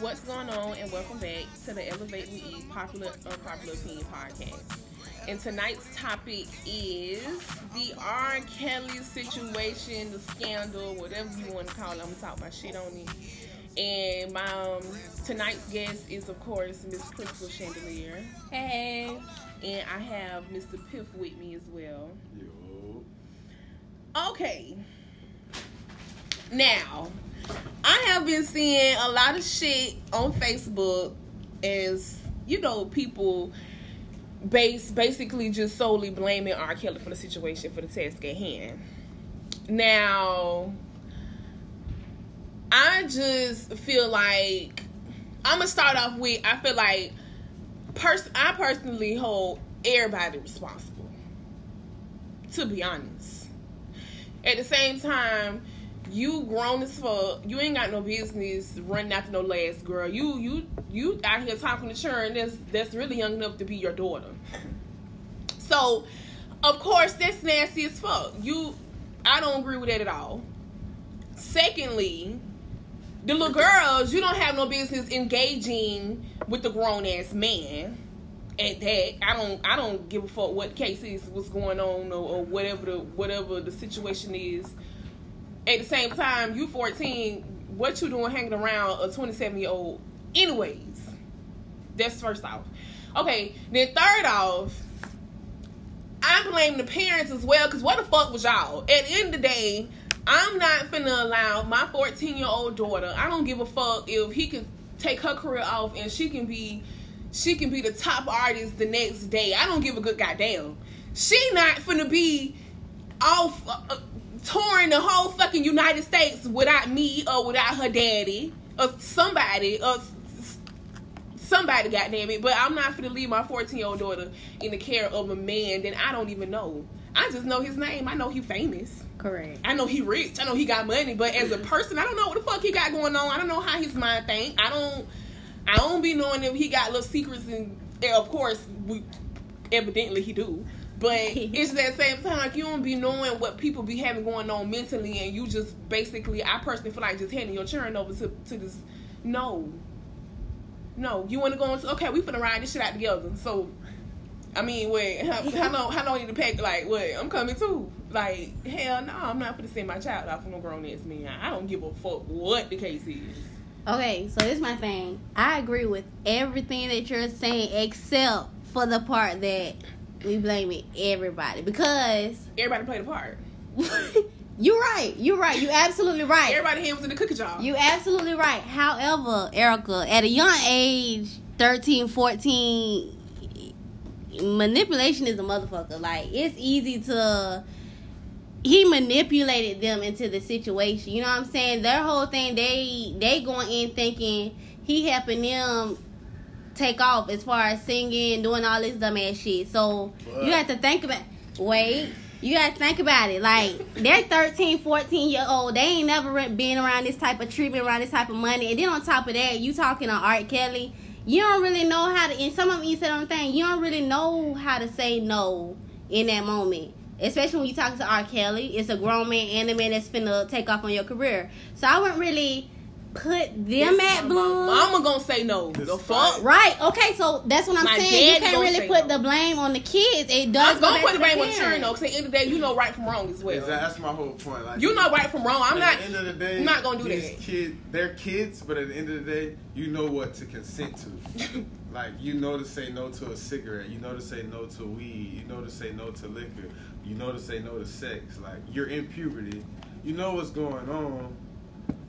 What's going on? And welcome back to the Elevate and Eat Popular Unpopular Opinion podcast. And tonight's topic is the R. Kelly situation, the scandal, whatever you want to call it. I'm gonna talk my shit on it. And my um, tonight's guest is, of course, Miss Crystal Chandelier. Hey. And I have Mr. Piff with me as well. Yo. Okay. Now, I have been seeing a lot of shit on Facebook as, you know, people base basically just solely blaming R. Kelly for the situation for the task at hand. Now, I just feel like I'm gonna start off with I feel like pers- I personally hold everybody responsible. To be honest. At the same time, you grown as fuck. You ain't got no business running after no last girl. You you you out here talking to children that's that's really young enough to be your daughter. So, of course, that's nasty as fuck. You, I don't agree with that at all. Secondly, the little girls, you don't have no business engaging with the grown ass man. At that, I don't, I don't give a fuck what case is, what's going on, or, or whatever the whatever the situation is. At the same time, you 14, what you doing hanging around a 27 year old? Anyways, that's first off. Okay, then third off, I blame the parents as well, because what the fuck was y'all? At the end of the day, I'm not finna allow my 14 year old daughter, I don't give a fuck if he can take her career off and she can be she can be the top artist the next day. I don't give a good goddamn. She not finna be off uh, touring the whole fucking United States without me or without her daddy or somebody or somebody goddamn it. But I'm not gonna leave my 14 year old daughter in the care of a man that I don't even know. I just know his name. I know he famous. Correct. I know he rich. I know he got money. But as a person, I don't know what the fuck he got going on. I don't know how his mind think. I don't. I don't be knowing if he got little secrets and, and of course we evidently he do. But it's that same time like you don't be knowing what people be having going on mentally and you just basically I personally feel like just handing your children over to, to this no. No. You wanna go into okay, we finna ride this shit out together. So I mean, wait, how, how long? How long you need to pack? Like, what? I'm coming too. Like, hell no, I'm not gonna send my child off for no grown ass man. I don't give a fuck what the case is. Okay, so this is my thing. I agree with everything that you're saying except for the part that we blame it everybody because Everybody played a part. you're right. You're right. You absolutely right. Everybody hands was in the cookie jar. You absolutely right. However, Erica, at a young age, 13, 14, manipulation is a motherfucker. Like, it's easy to. He manipulated them into the situation. You know what I'm saying? Their whole thing, they they going in thinking he helping them take off as far as singing, doing all this dumbass shit. So you have to think about. Wait. You gotta think about it. Like, they're 13, 14 year old. They ain't never been around this type of treatment, around this type of money. And then on top of that, you talking to R. Kelly. You don't really know how to, and some of them you said on the thing, you don't really know how to say no in that moment. Especially when you talking to R. Kelly. It's a grown man and a man that's finna take off on your career. So I wouldn't really put them This at my blame. Mama gonna say no. The fuck? Right. Okay. So that's what I'm My saying. You can't really put no. the blame on the kids. It I does. was go gonna back put the to blame on the parents. children though, because at the end of the day, you know right from wrong as well. Exactly. That's my whole point. Like You know right from wrong. I'm at not. the end of the day, I'm not gonna do these that. Kid, they're kids, but at the end of the day, you know what to consent to. like you know to say no to a cigarette. You know to say no to weed. You know to say no to liquor. You know to say no to sex. Like you're in puberty. You know what's going on.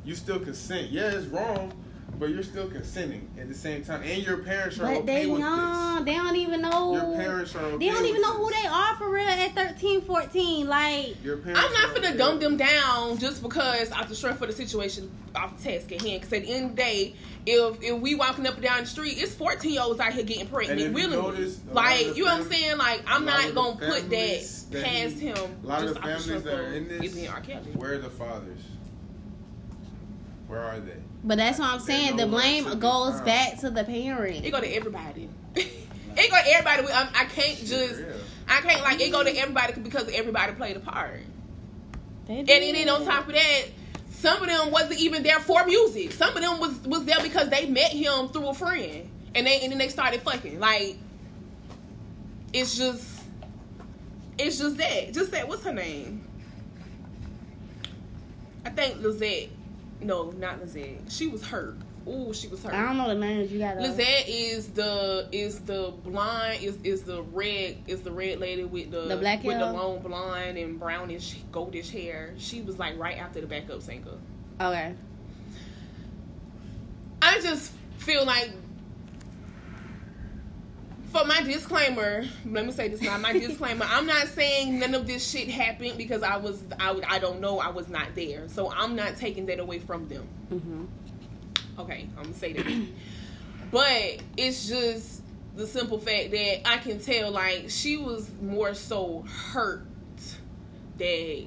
You still consent. Yeah, it's wrong, but you're still consenting at the same time, and your parents are But okay they with young. They don't even know. Your parents are okay They don't even with know who they are for real at 13, 14. Like, Your parents I'm not gonna okay dumb them down just because of the strength for the situation off the task at hand. Because at the end of the day, if if we walking up and down the street, it's 14 year olds out here getting And pregnant if you willingly. notice, a lot of Like the you know what I'm saying? Like I'm not gonna put that families that he- past him. A lot just of the off the families strength that are in this, being R. Kelly. where are the fathers? Where are they? but that's what I'm They're saying. The blame goes back to the parent. It go to everybody. it go to everybody. We- um, I can't just. Yeah. I can't like it go to everybody because everybody played a part. And then on top of that, Some of them wasn't even there for music. Some of them was was there because they met him through a friend, and they and then they started fucking. Like, it's just, it's just that. Just that. What's her name? I think Lizette. No, not Lizette. She was hurt. Oh, she was hurt. I don't know the names you got. Lizette is the is the blonde is is the red is the red lady with the, The black with the long blonde and brownish goldish hair. She was like right after the backup singer. Okay. I just feel like for my disclaimer, let me say this now. My disclaimer: I'm not saying none of this shit happened because I was I, I don't know I was not there, so I'm not taking that away from them. hmm Okay, I'm gonna say that. but it's just the simple fact that I can tell, like, she was more so hurt that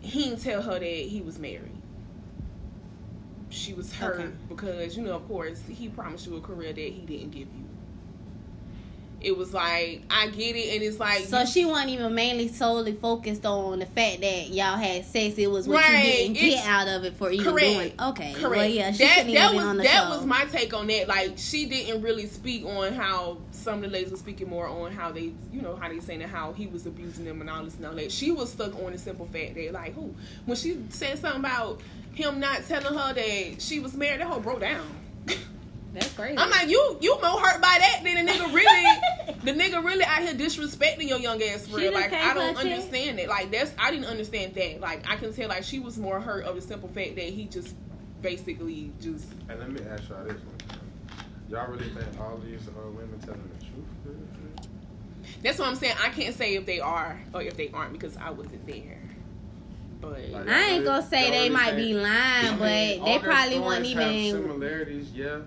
he didn't tell her that he was married. She was hurt Okay. because, you know, of course, he promised you a career that he didn't give you. It was like, I get it, and it's like. So she wasn't even mainly solely focused on the fact that y'all had sex. It was what Right, you didn't get out of it for even Correct. doing. Okay. Correct. Well, yeah, she that that was that show. was my take on that. Like she didn't really speak on how some of the ladies were speaking more on how they, you know, how they saying that how he was abusing them and all this and all that. She was stuck on the simple fact that like who when she said something about him not telling her that she was married, that whole broke down. That's crazy. I'm like, you you more hurt by that than the nigga really the nigga really out here disrespecting your young ass for She real. Like I don't understand it. Like that's I didn't understand that. Like I can tell like she was more hurt of the simple fact that he just basically just And let me ask y'all this one. Y'all really think all these uh, women telling the truth? that's what I'm saying. I can't say if they are or if they aren't because I wasn't there. But Like, I ain't gonna say they might think- be lying, I mean, but they probably weren't stories have even. similarities, yeah.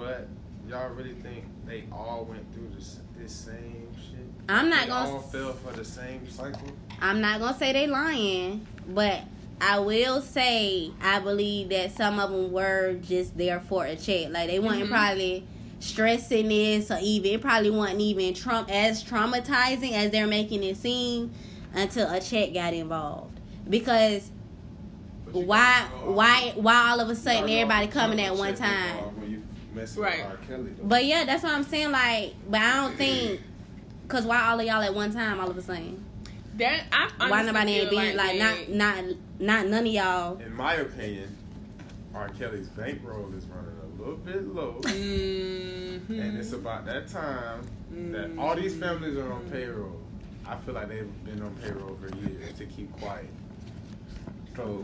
But y'all really think they all went through this this same shit? I'm not they gonna. all fell for the same cycle. I'm not gonna say they lying, but I will say I believe that some of them were just there for a check. Like they weren't Mhm. probably stressing this or even it probably wasn't even Trump as traumatizing as they're making it seem until a check got involved. Because why why why all of a sudden everybody coming at one time? When messing Right. with R. Kelly, though. But yeah, that's what I'm saying. Like, but I don't think. Cause why all of y'all at one time all of a sudden? that I Why nobody ain't being like, that- not not not none of y'all in my opinion, R. Kelly's bankroll is running a little bit low. Mhm. And it's about that time that all these families are on payroll. I feel like they've been on payroll for years to keep quiet. So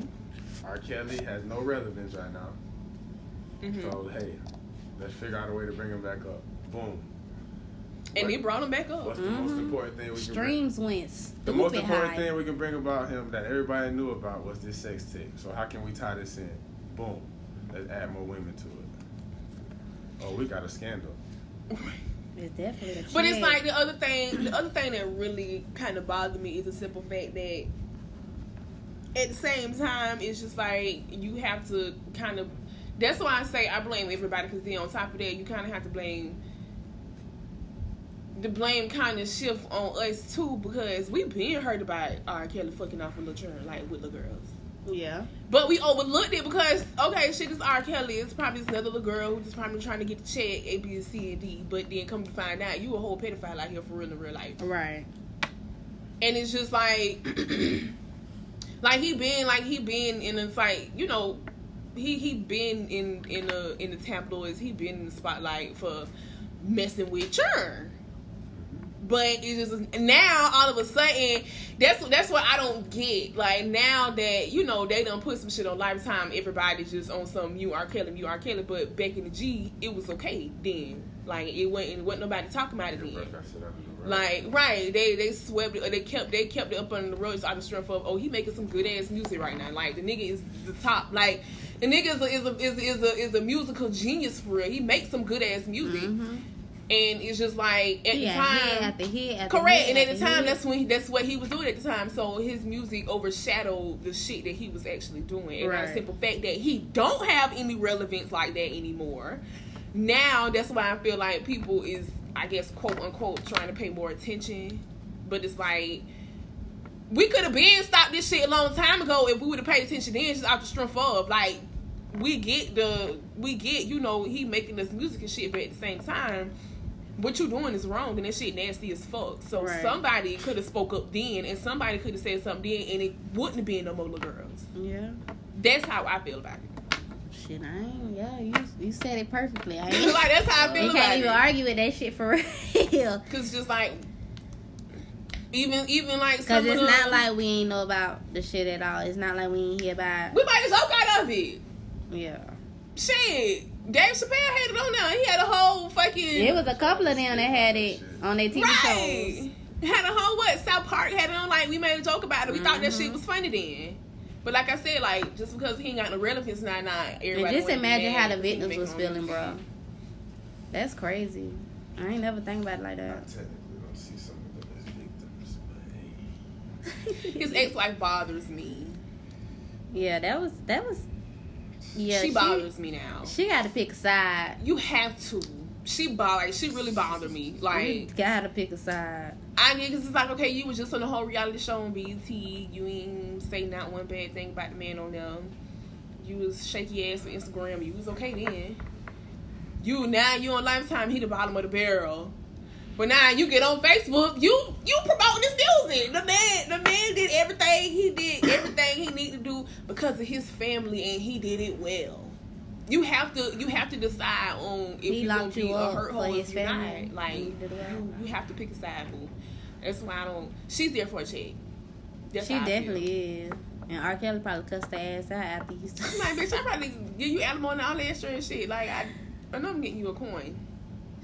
R. Kelly has no relevance right now. Mhm. So hey, let's figure out a way to bring him back up. Boom. and What- he brought him back up. What's the most Mhm. important thing we can bring? streams went The most important high. thing we can bring about him that everybody knew about was this sex tape. So how can we tie this in? Boom. Let's add more women to it. Oh, we got a scandal. It's definitely a But it's like the other thing. The other thing that really kind of bothered me is the simple fact that at the same time, it's just like you have to kind of. That's why I say I blame everybody because then on top of that, you kind of have to blame. The blame kind of shift on us too because we been heard about R. Kelly fucking off with children, like with little girls. yeah. But we overlooked it because okay, shit is R. Kelly. It's probably this another little girl who's probably trying to get the check A, B, and C, and D. But then come to find out, you a whole pedophile out here for real in real life. Right. And it's just like, like he been like he been in a like you know, he he been in in the in the tabloids. He been in the spotlight for messing with churn. But it's just now all of a sudden that's that's what I don't get. Like now that you know they done put some shit on Lifetime, everybody's just on some you are Kelly, you are Kelly. But back in the G, it was okay then. Like it wasn't, it wasn't nobody talking about it then. Break that shit out of the road. Like right, they they swept it. Or they kept they kept it up on the road. So out the strength of oh he making some good ass music right now. Like the nigga is the top. Like the nigga is a is a is a, is a, is a musical genius for real. He makes some good ass music, Mm-hmm. and it's just like at He the time. after Correct, hit and at the time, hit. that's when he, that's what he was doing at the time. So his music overshadowed the shit that he was actually doing, and Right. the simple fact that he don't have any relevance like that anymore. Now that's why I feel like people is, I guess, quote unquote, trying to pay more attention, but it's like we could have been stopped this shit a long time ago if we would have paid attention then, just out the strength of like we get the we get you know he making this music and shit, but at the same time. What you doing is wrong, and that shit nasty as fuck. So Right. somebody could have spoke up then, and somebody could have said something then, and it wouldn't have been no more little girls. Yeah. That's how I feel about it. Shit, I ain't. Yeah, you you said it perfectly. I ain't like that's how I feel You about can't even it. argue with that shit for real. Cause just like even even like Cause it's of not them- like we ain't know about the shit at all. It's not like we ain't hear about. we might joke out of it. Yeah. Shit, Dave Chappelle had it on there. He had a whole fucking It was a couple of them that had it on their TV shows. Had a whole what? South Park had it on. Like we made a joke about it. We thought that shit mm-hmm. was funny then. But like I said, like just because he ain't got no relevance, not not everybody. And just imagine how the victims was feeling, bro. That's crazy. I ain't never think about it like I that. technically don't see some of them as victims, but hey. His ex wife bothers me. Yeah, that was that was. Yeah, she she bothers me now. She got to pick a side. You have to. She bother. Like, she really bothered me. You Like got to pick a side. I mean, cause it's like okay, you was just on the whole reality show on BET. You ain't say not one bad thing about the man on them. You was shaky ass on Instagram. You was okay then. You now you on Lifetime. He the bottom of the barrel. But now you get on Facebook. You you promoting this music. The man the man did everything. He did everything he needed to do because of his family, and he did it well. You have to you have to decide on if He you're gonna locked be you a up hurt hole his if you're not. Like You you, you have to pick a side, boo. That's why I don't. She's there for a check. That's she how I feel. definitely is. And R. Kelly probably cussed her ass out after he I'm like, bitch, I probably give you alimony and all that extra and shit. Like, I, I know I'm getting you a coin.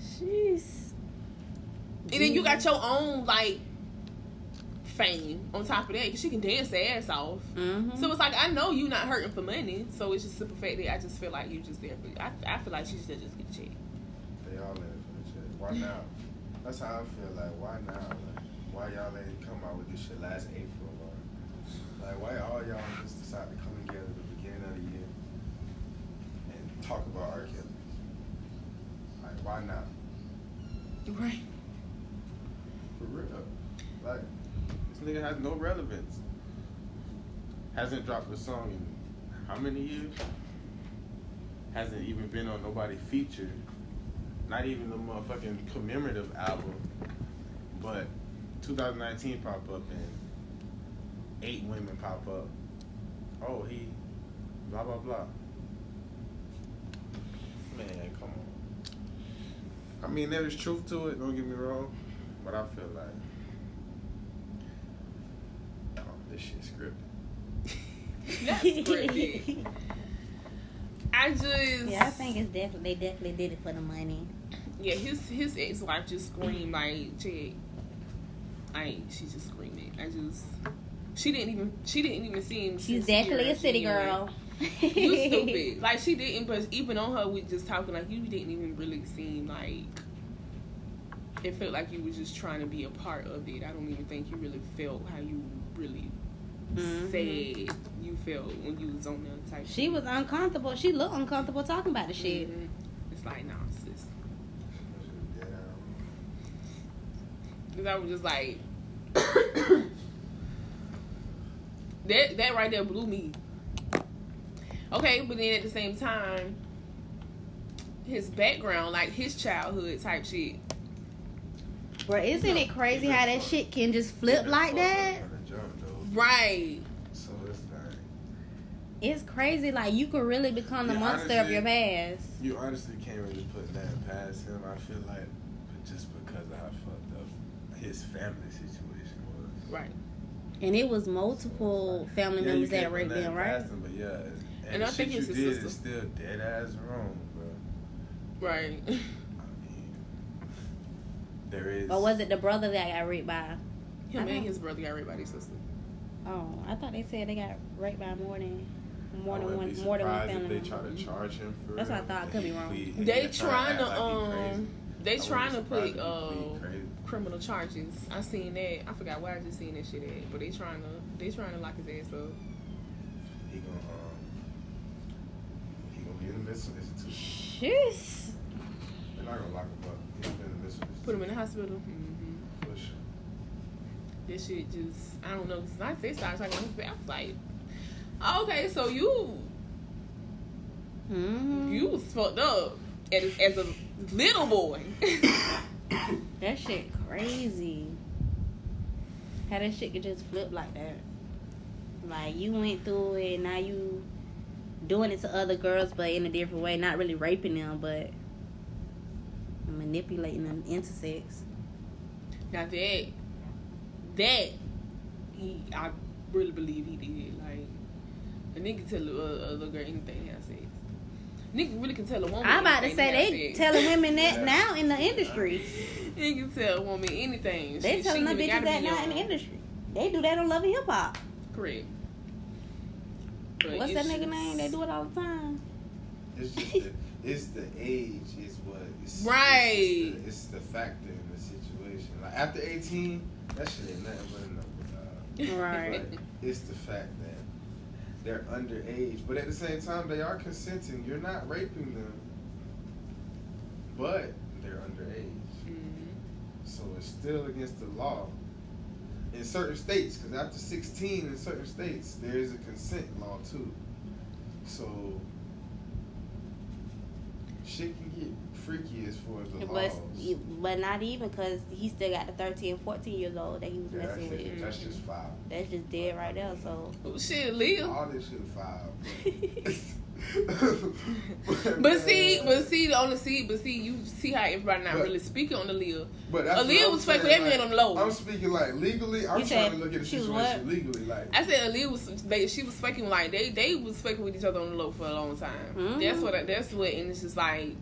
Jeez. And then you got your own, like, fame on top of that. Because she can dance her ass off. Mm-hmm. So it's like, I know you not hurting for money. So it's just simple fact that I just feel like you just there for I, I feel like she should just get a check. They all in it for the shit. Why now? That's how I feel. Like, why now? Like, why y'all ain't come out with this shit last April? Or, like, why all y'all just decide to come together at the beginning of the year and talk about R. Kelly? Like, why not? Right. Like, this nigga has no relevance. Hasn't dropped a song in how many years? Hasn't even been on nobody featured. Not even the motherfucking commemorative album. But 2019 pop up and eight women pop up. Oh, he blah blah blah. Man, come on. I mean, there is truth to it. Don't get me wrong, but I feel like oh, this shit Not scripted. I just. Yeah, I think it's definitely they definitely did it for the money. Yeah, his his ex wife just screamed like, "Chick, I she just screaming. I just she didn't even she didn't even seem. She's definitely a city genuine. girl. You stupid. Like she didn't, but even on her with just talking, like you didn't even really seem like. It felt like you were just trying to be a part of it. I don't even think you really felt how you really Mhm. said you felt when you was on there type. She was uncomfortable. She looked uncomfortable talking about the shit. Mhm. It's like, nah, sis. Cause I was just like, that that right there blew me. Okay, but then at the same time, his background, like his childhood type shit. Bro, isn't it crazy how that shit can just flip like that? Right. So it's like It's crazy. Like you could really become the Yeah, monster of your past. you honestly can't really put that past him. I feel like, but just because of how fucked up his family situation was. Right. And it was multiple family Yeah, members can't that put raped nothing them, right? him, but yeah, and, And the I think shit it's you his did sister. is still dead ass wrong, bro. Right. I mean, there is. Or was it the brother that got raped by? Him and his brother got raped by his sister. Oh, I thought they said they got raped by more than more than one more than one surprised family. if they try to charge him for That's what I thought. I could be wrong. plead- and They trying act to like um, they I trying to put uh criminal charges. I seen that. I forgot where I just seen that shit at, but they trying to they trying to lock his ass up. He gonna um, he gonna be in the midst of this too. Jeez. They're not gonna lock him up. He's been in the midst of this. Put him in the hospital. hmm for sure. This shit just I don't know. Cause I they started talking. I was like, okay, so you Mhm. you was fucked up as, as a little boy. That shit crazy. How that shit could just flip like that. Like you went through it, now you doing it to other girls, but in a different way. Not really raping them, but manipulating them into sex. now that that he I really believe he did. Like a nigga tell a, a little girl anything to have sex. Nigga really can tell a woman. I'm about to say have they telling women that Yeah. now in the industry. He can tell a woman anything. They She- telling she them bitches that be now in the industry. They do that on Love and Hip Hop. Correct. But What's that nigga just- name? They do it all the time. It's just the, it's the age is what it's Right. It's, just the, it's the factor in the situation. Like after eighteen, that shit ain't nothing but a number. dog. Right. But it's the fact that they're underage, but at the same time they are consenting. You're not raping them, but they're underage, Mhm. so it's still against the law. In certain states, because after 16 in certain states, there is a consent law too. So shit can get freaky as far as the But laws. but not even because he still got the 13, 14 years old that he was Yeah, messing that's, with. that's just five. That's just dead right there. So Oh, shit, Leah. All this shit five. But see, but see on the see, but see you see how everybody not But- really speaking on the Leah. But that's Aaliyah was fucking saying, with every man on the low. I'm speaking like legally. I'm You trying said to look at the she was situation what? legally. Like I said Aaliyah was they she was fucking like they they was fucking with each other on the low for a long time. Mhm. That's what I, that's what and it's just like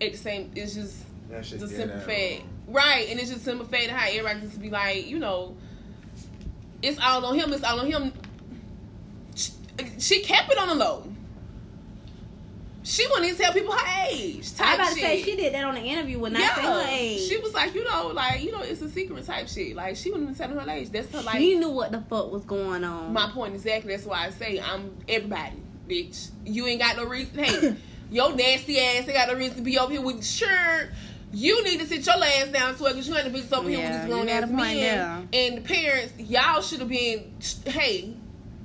at the same it's just the simple ass fact, right? And it's just simple fact how everybody just be like, you know, it's all on him. It's all on him. She, she kept it on the low. She wouldn't even tell people her age. I Type about to shit. say she did that on the interview when I said her age. She was like, you know, like you know, it's a secret type shit. Like she wouldn't even tell her age. That's her like. she knew what the fuck was going on. My point exactly. That's why I say I'm everybody, bitch. You ain't got no reason. Hey, your nasty ass ain't got no reason to be over here with sure. You need to sit your ass down so because you ain't the bitch over here Yeah, with these grown ass a point men and the parents. Y'all should have been hey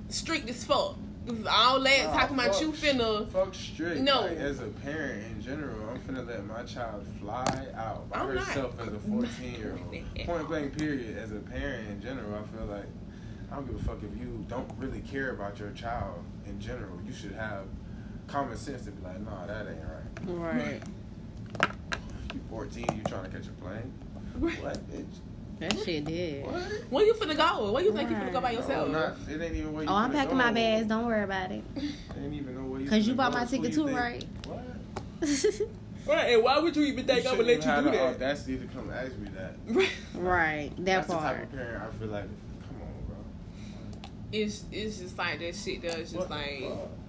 strict as fuck. This all that Nah, talking about you finna. Fuck straight. No. Like, as a parent in general, I'm finna let my child fly out by I'm not. herself as a 14 year old. Point blank, period. As a parent in general, I feel like I don't give a fuck if you don't really care about your child in general. You should have common sense to be like, nah, that ain't right. right. You 14, you trying to catch a plane? What, bitch? That shit did. What? Where you finna go? Where you think you finna go by yourself? No, not, it ain't even where you Oh, I'm packing go. my bags. Don't worry about it. I didn't even know where you Cause you bought go. my ticket too, think- right? What? right, and why would you even think you I'm gonna let you do the that? audacity to come ask me that. Right. right. That That's the type part. of parent I feel like. Come on, bro. It's it's just like that shit. Does just What the like.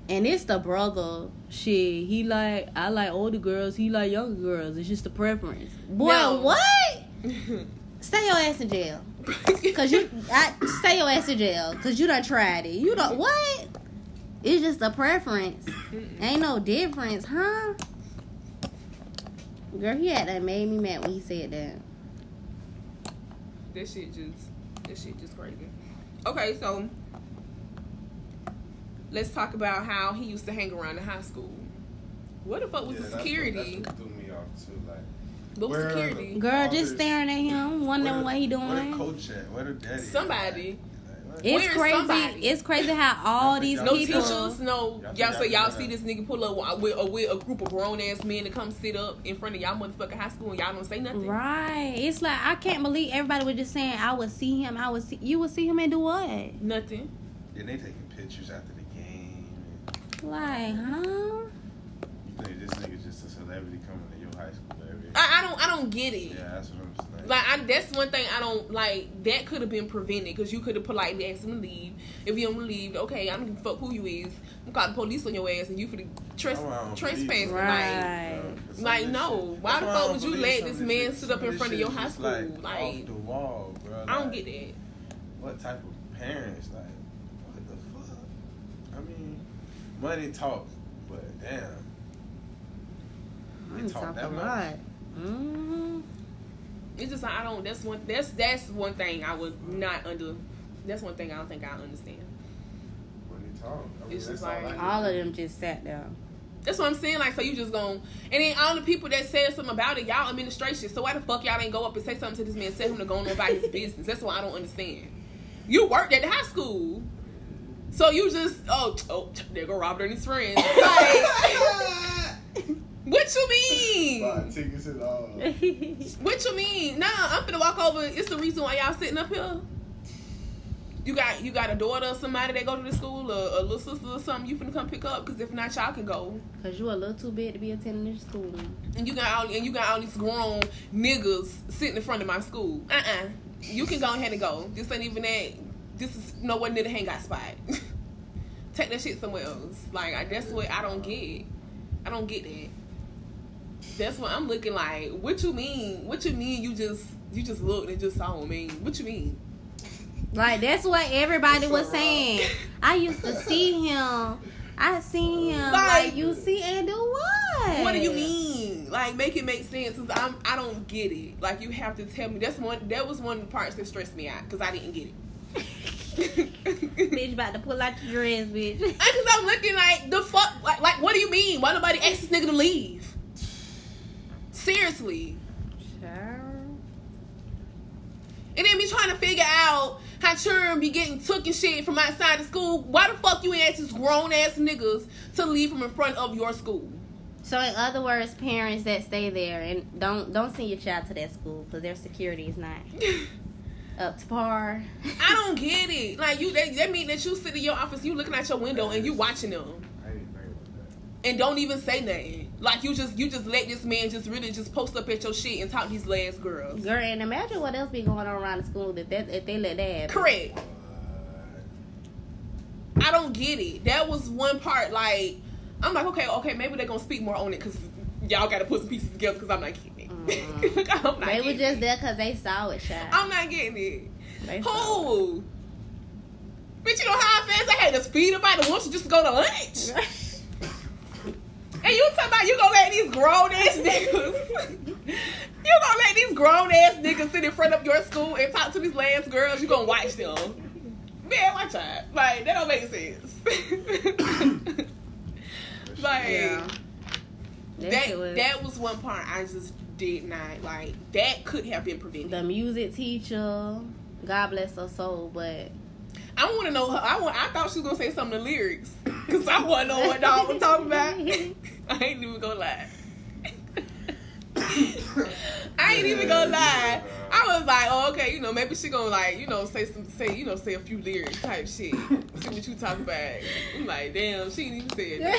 And it's the brother shit. He like I like older girls. He like younger girls. It's just a preference. Boy, No. what? Stay your ass in jail. Cause you, I, stay your ass in jail. Cause you done tried it. You don't what? It's just a preference. Ain't no difference, huh? Girl, he had that made me mad when he said that. That shit just that shit just crazy. Okay, so let's talk about how he used to hang around in high school. What the fuck was Yeah, the that's what- security? That's what threw me off too. Like, What was Where- security? Girl, just this- staring at him, wondering where- what he Where doing. the coach at? Where the daddy? Somebody. Like. It's crazy. somebody? It's crazy how all these No people. teachers, no. Y'all Y'all think say I y'all see this nigga pull up with, with a group of grown ass men to come sit up in front of y'all motherfucking high school and y'all don't say nothing. Right. It's like I can't believe everybody was just saying I would see him. I would see you would see him and do what? Nothing. Then they taking pictures after the game. Like, huh? You think this nigga's just a celebrity coming to your high school, baby? I, I don't. I don't get it. Yeah, that's what I'm saying. Like I, that's one thing I don't like. That could have been prevented because you could have politely asked him to leave. If you don't leave, okay, I don't give a fuck who you is. I'm calling the police on your ass and you for the tres- That's why trespassing. Like, Right. Bro, 'cause some like, no. shit- Why that's the fuck would you let this man shit- sit some up in front of your high school? Like, Like, off the wall, bro. I don't get that. What type of parents? Like, what the fuck? I mean, money talk, but damn. They I'm talk talk that a much? lot. Mm-hmm. It's just I don't. That's one. That's that's one thing I would not under. That's one thing I don't think I understand. When he talk, I mean, It's just all like- can All of them just sat down. That's what I'm saying. Like, so you just gon' and then all the people that said something about it, y'all administration. So why the fuck y'all ain't go up and say something to this man, tell him to go on about his business? That's what I don't understand. You worked at the high school, so you just oh oh there go Robert and his friends. Like, what you mean? Tickets and all. What you mean? Nah, I'm finna walk over. It's the reason why y'all sitting up here. You got you got a daughter or somebody that go to the school, or a little sister or something. You finna come pick up because if not, y'all can go. Cause you a little too big to be attending this school. And you got all and you got all these grown niggas sitting in front of my school. Uh uh You can go ahead and go. This ain't even that. This is nowhere near the hangout spot. Take that shit somewhere else. Like I, that's what I don't get. I don't get that. That's what I'm looking like. What you mean? What you mean? You just you just looked and just saw me. What you mean? Like that's what everybody was so saying. I used to see him. I seen him Like- like, you see and do what? What do you mean? Like make it make sense. 'cause I'm I don't get it. Like you have to tell me. That's one. That was one of the parts that stressed me out because I didn't get it. Bitch about to pull out your dress, bitch. Because I'm looking like the fuck. Like, like, what do you mean? Why nobody asked this nigga to leave? Seriously. And then me trying to figure out how children be getting took and shit from outside the school. Why the fuck you ask these grown ass niggas to leave from in front of your school? So in other words, parents that stay there and don't don't send your child to that school because their security is not up to par. I don't get it. Like you, that, that mean that you sit in your office, you looking out your window and you watching them. I didn't that. and don't even say nothing. Like you just you just let this man just really just post up at your shit and talk to these last girls. Girl, and imagine what else be going on around the school that that if they let that happen. Correct. I don't get it. That was one part. Like I'm like, okay, okay, maybe they're gonna speak more on it because y'all got to put some pieces together because I'm not getting it. I'm not They were just it. there because they saw it, child. I'm not getting it. They saw Who? Bitch, you know how fast I had to speed up out the lunch just to go to lunch? it. And you talking about you gonna let these grown ass niggas You gonna let these grown ass niggas sit in front of your school and talk to these last girls, you gonna watch them. Man, watch out. Like, that don't make sense. like yeah. that that, that was one part I just did not like that could have been prevented. the music teacher, God bless her soul, but I want to know her. I want. I thought she was gonna say some of the lyrics because I want to know what dog was talking about. I ain't even gonna lie. I ain't even gonna lie. I was like, oh, okay, you know, maybe she gonna like, you know, say some, say, you know, say a few lyrics type shit. See what you talking about. I'm like, damn, she didn't even say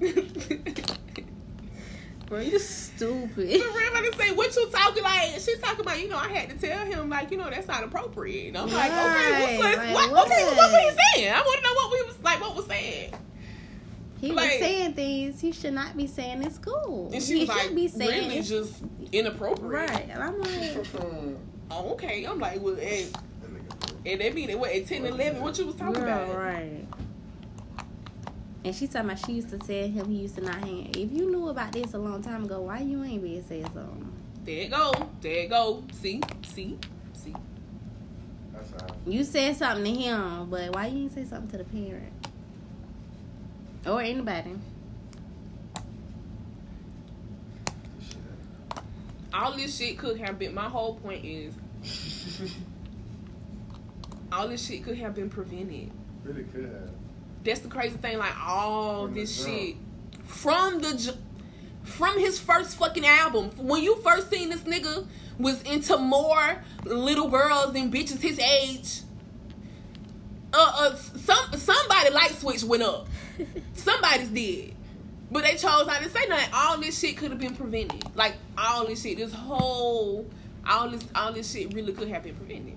it. Bro, you stupid. For real, like I say, what you talking like? She's talking about, you know, I had to tell him, like, you know, that's not appropriate. And I'm like, okay, what's, Right, what, like, okay, what? what was he saying? I want to know what we was like, what was saying. He Like- was saying things he should not be saying in school. And she he was like, should be saying really just inappropriate. right. And I'm like, Oh, okay. I'm like, well, and, and they mean, it what, at 10 11, what you was talking girl, about? right. And she talking about she used to tell him he used to not hang. If you knew about this a long time ago, why you ain't been saying something? There it go. There it go. See? See? See? That's how. You said something to him, but why you ain't say something to the parent or anybody? All this shit could have been, my whole point is, all this shit could have been prevented. Really could have. That's the crazy thing. Like all From the this jump. shit from the from his first fucking album. When you first seen this nigga was into more little girls than bitches his age. Uh, uh, some somebody light switch went up. Somebody's did. But they chose not to say nothing. All this shit could have been prevented. Like all this shit, this whole, all this, all this shit really could have been prevented.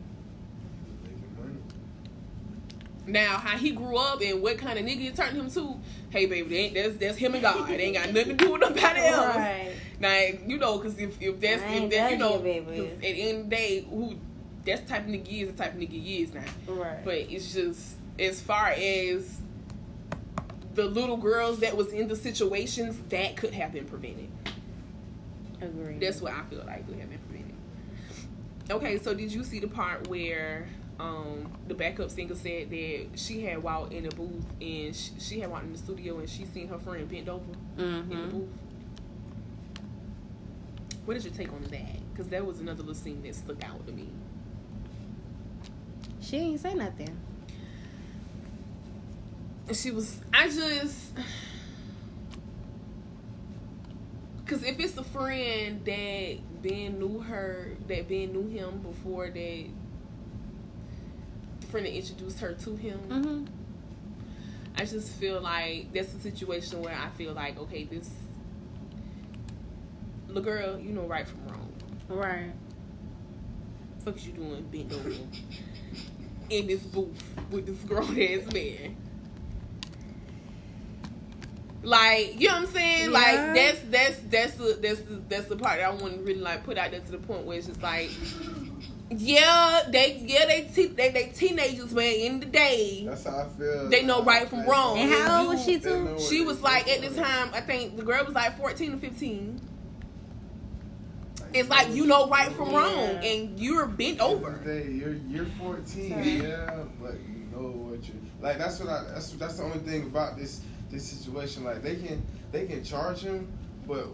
Now, how he grew up and what kind of nigga it turned him to, hey baby, that's that's him and God. It ain't got nothing to do with nobody else. Right. Now, you know, because if, if that's if that you know. 'cause at the end of the day, who that's the type of nigga he is, the type of nigga he is now. Right. But it's just as far as the little girls that was in the situations that could have been prevented. Agreed. That's what I feel like would have been prevented. Okay, so did you see the part where um, the backup singer said that she had walked in the booth and she, she had walked in the studio and she seen her friend bent over in the hmm booth? What is your take on that? Because that was another little scene that stuck out to me. She ain't say nothing. She was, I just, because if it's a friend that Ben knew her, that Ben knew him before that friend that introduced her to him, Mm-hmm. I just feel like that's a situation where I feel like, okay, this, the girl, you know right from wrong. Right. Fuck is you doing bent over in this booth with this grown ass man? Like, you know what I'm saying? Yeah. Like that's that's that's the that's the that's the part that I want to really like put out there to the point where it's just like yeah, they yeah they te- they they teenagers man in the day. That's how I feel. They know right from wrong. And how old was she too? She was like at doing. this time, I think the girl was like 14 or 15. It's like you know right from wrong, Yeah. and you're bent over. end day, you're you're 14, Sorry. yeah, but you know what you like. That's what I. That's that's the only thing about this this situation. Like they can they can charge him, but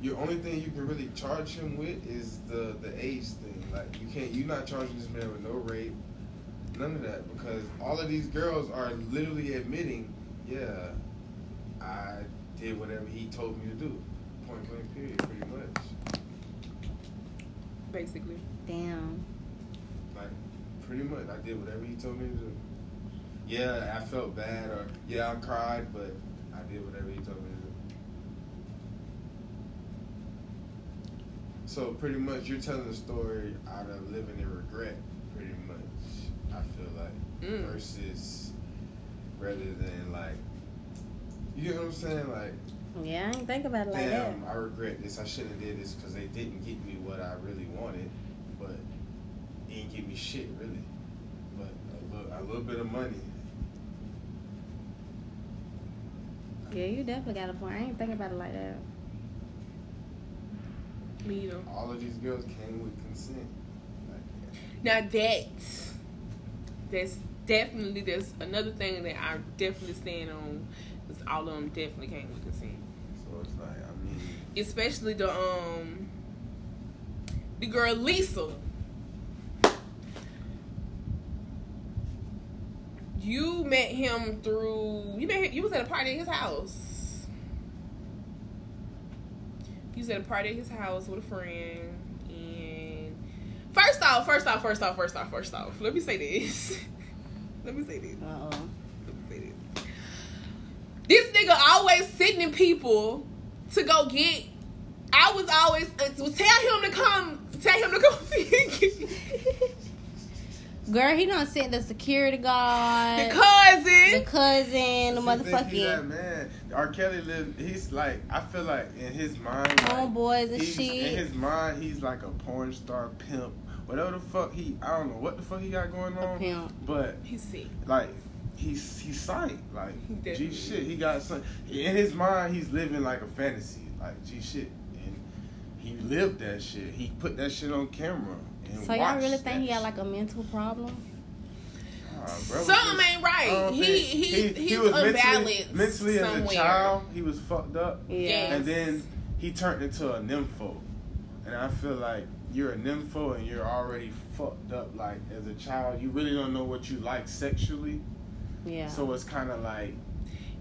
your only thing you can really charge him with is the the age thing. Like you can't. You're not charging this man with no rape, none of that, because all of these girls are literally admitting, yeah, I did whatever he told me to do. Point blank. Period. Pretty much. Basically, Damn. Like, pretty much, I did whatever he told me to do. Yeah, I felt bad, or yeah, I cried, but I did whatever he told me to do. So pretty much, you're telling the story out of living in regret. Pretty much, I feel like Mm. versus rather than like, you know what I'm saying? Like, Yeah, I ain't think about it like that. damn, I regret this. I shouldn't have did this because they didn't get me what I really wanted, but it didn't give me shit really. But a little, a little bit of money. Yeah, you definitely got a point. I ain't think about it like that. Me either. All of these girls came with consent. Like, Now that that's definitely that's another thing that I definitely stand on. Is all of them definitely came with consent, so it's like, I mean, especially the um the girl Lisa. You met him through you met him, you was at a party at his house. You was at a party at his house with a friend and first off, first off, first off, first off, first off, let me say this. let me say this. Uh oh. Let me say this. This nigga always sending people to go get. I was always uh, tell him to come. Tell him to come see Girl, he not sent the security guard, the cousin. the cousin. cousin, the see, think he that motherfucking man. R. Kelly lived. He's like, I feel like in his mind, like, homeboys and he's, shit. in his mind, he's like a porn star pimp. Whatever the fuck he, I don't know what the fuck he got going on. A on, pimp. but He's sick. like he's he's sight like He G shit. He got some in his mind. He's living like a fantasy, like G shit, and he lived that shit. He put that shit on camera. And So y'all really think he that got like a mental problem? Nah, bro, was Something just- ain't right. don't He think- he he's was mentally, unbalanced mentally as somewhere. a child. He was fucked up, Yeah. and then he turned into a nympho, and I feel like you're a nympho and you're already fucked up. Like as a child, you really don't know what you like sexually. Yeah. So it's kind of like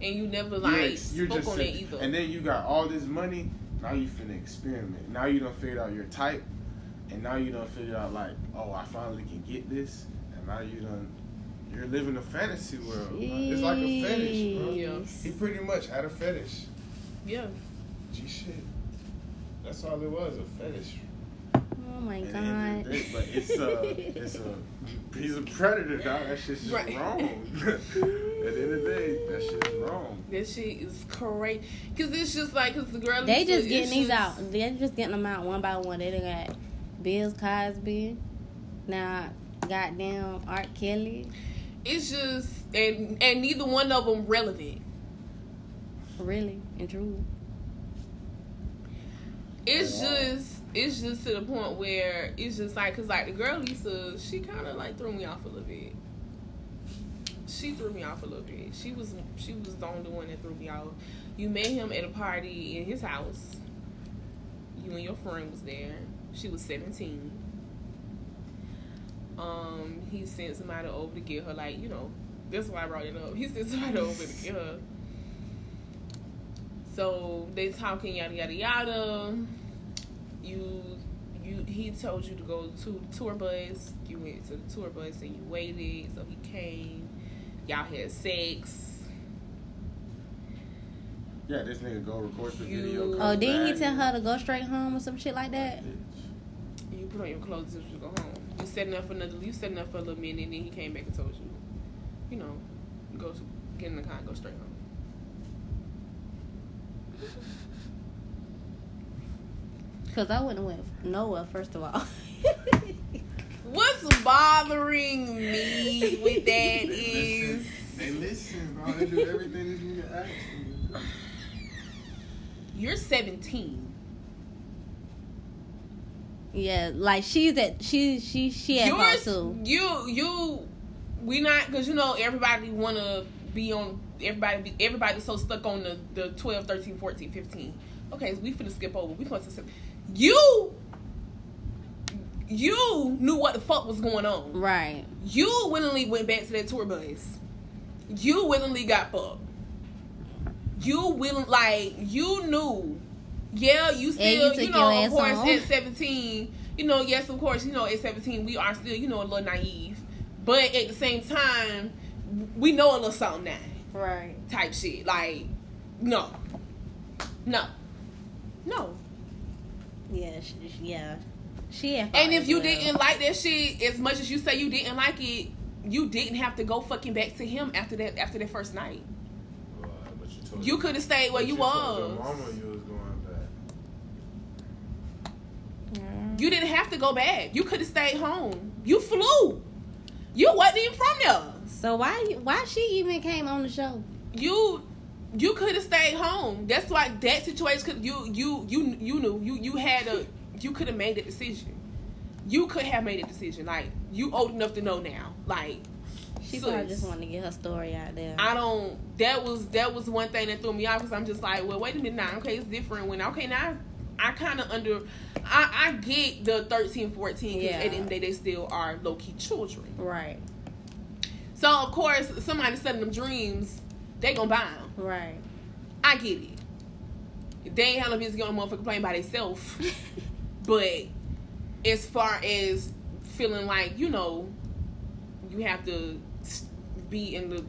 and you never you're, like you're spoke just on a- it either. and then you got all this money. Now you finna experiment. Now you don't figured out your type, and now you don't figured out like, oh, I finally can get this, and now you done. You're living a fantasy world. It's like a fetish, bro. Yeah. He pretty much had a fetish. yeah. G shit. That's all it was, a fetish. oh my At the end god. of the day, but it's a, it's a, he's a predator, dog. That shit's just Right. wrong. At the end of the day, that shit's wrong. That shit is crazy. Cause it's just like, cause the girl. They Lisa, just getting these just- out. They're just getting them out one by one. They done got Bill Cosby. Now, goddamn R. Kelly. It's just and and neither one of them relevant. Really and true. it's Wow. just it's just to the point where it's just like because like the girl Lisa, she kind of like threw me off a little bit. She threw me off a little bit. She was she was the only one that threw me off. You met him at a party in his house. You and your friend was there. She was seventeen. Um, he sent somebody over to get her, like you know, that's why I brought it up. He sent somebody over to get her. So they talking yada yada yada. You you he told you to go to the tour bus. You went to the tour bus and you waited. So he came. Y'all had sex. Yeah, this nigga go record the You- video. Oh, come didn't he tell her to go straight home or some shit like that? You put on your clothes as you go home. You setting up for another. You setting up for a little minute, and then he came back and told you, you know, go get in the car and go straight home. Cause I wouldn't have went nowhere. First of all. What's bothering me with that is They listen, bro. They do everything this nigga asks them. you're 17. Yeah, like she's at she she she at You're too. you you we not because you know everybody want to be on everybody be, everybody's so stuck on the the 12 13 14 15 okay so we finna skip over we to skip. you you knew what the fuck was going on Right. you willingly went back to that tour bus you willingly got fucked you willing like you knew yeah you still you you, know of course home. at 17 you know yes of course you know at 17 we are still you know a little naive but at the same time we know a little something now Right. type shit like no no no Yeah. She, yeah. She and if you well. didn't like that shit as much as you say you didn't like it you didn't have to go fucking back to him after that after that first night but you you could have stayed where but you told was your mama you was going back. You didn't have to go back. You could have stayed home. You flew. You wasn't even from there. So why why she even came on the show? You you could have stayed home. That's why that situation could you you you you knew you you had a you could have made a decision. You could have made a decision. Like you old enough to know now. Like She sis, probably just wanted to get her story out there. I don't. That was that was one thing that threw me off because I'm just like, well, wait a minute now. Okay, it's different. When okay now, I kind of under. I I get the 13, 14. 'cause Yeah. At the end of the day, they still are low key children. right. So of course, somebody selling them dreams, they gonna buy them. Right. I get it. They ain't have no business getting a motherfucker playing by themselves. but as far as feeling like you know, you have to be in the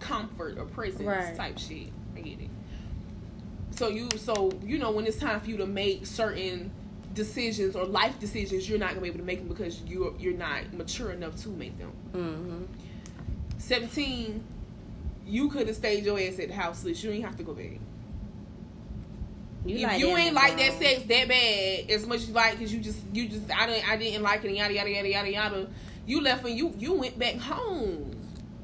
comfort or presence Right. type shit. I get it. So you, so you know, when it's time for you to make certain decisions or life decisions, you're not gonna be able to make them because you're you're not mature enough to make them. Mm-hmm. 17, you could have stayed your ass at the house, sis. You ain't have to go back. You if like you ain't like that sex that bad as much as you like, cause you just you just I didn't I didn't like it and yada yada yada yada yada. You left and you you went back home.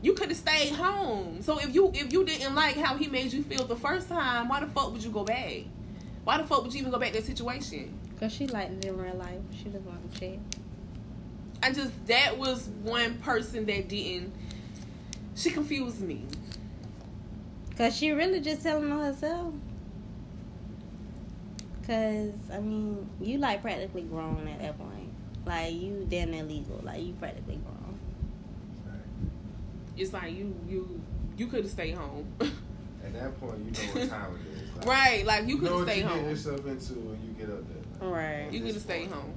You could have stayed home. So if you if you didn't like how he made you feel the first time, why the fuck would you go back? Why the fuck would you even go back to that situation? Cause she liked it in real life. She just wanted to check. I just that was one person that didn't. She confused me. Cause she really just telling on herself. Cause I mean, you like practically grown at that point. Like you damn near legal. Like you practically grown. It's like you you you could have stayed home. At that point, you know what time it is. Like, right, like you could know have what stayed you get home. yourself into when you get up there. Right. You could have stayed home.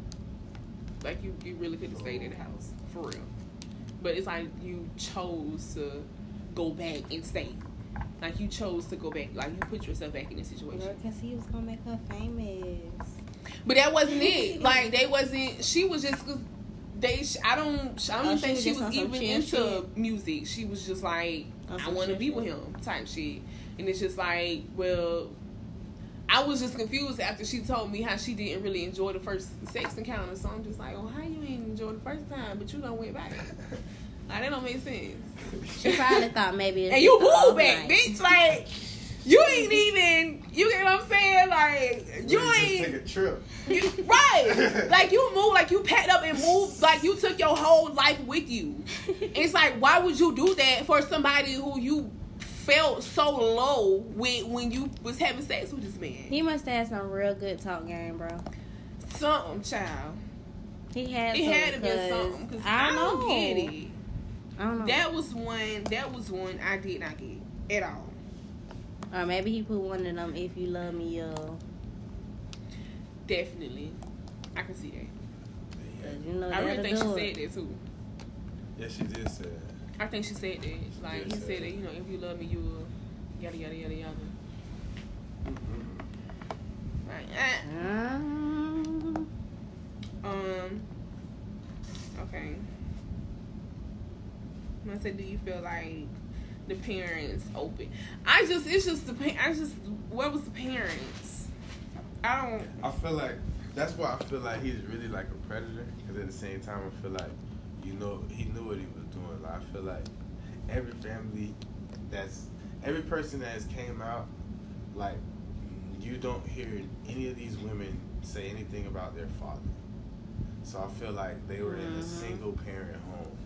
Like you, you really could have stayed in the house for real. But it's like you chose to go back and stay. Like you chose to go back. Like you put yourself back in this situation. Cause he was gonna make her famous. But that wasn't it. Like they wasn't. She was just. They. I don't. I don't Oh, even she think was she was even into shit. music. She was just like, On I want to chill be with him type shit. And it's just like, well, I was just confused after she told me how she didn't really enjoy the first sex encounter. So I'm just like, oh, how you ain't enjoy the first time, but you don't went back? Like that don't make sense. She probably thought maybe. It was and you just a moved back, night. bitch. Like you ain't even. You get what I'm saying? like you Really ain't just take a trip. you, right. like you move, like you packed up and moved, like you took your whole life with you. It's like why would you do that for somebody who you felt so low with when you was having sex with this man? He must have had some real good talk game, bro. Something, child. He had. It had to be because something because I I don't don't know. get it. I don't know. That was one. That was one I did not get at all. Or maybe he put one of them. If you love me, yo. Definitely, I can see that. Cause you know I really think she do said that too. yeah, she did say that. I think she said that. Like he said sir. that, you know, if you love me, you will yada yada yada yada. Right. eh. Um, Um. Okay. I said, do you feel like the parents open? I just, it's just the I just, what was the parents? I don't. I feel like that's why I feel like he's really like a predator. Because at the same time, I feel like you know he knew what he was doing. Like I feel like every family that's every person that has came out, like you don't hear any of these women say anything about their father. So I feel like they were in a Mhm. single parent home.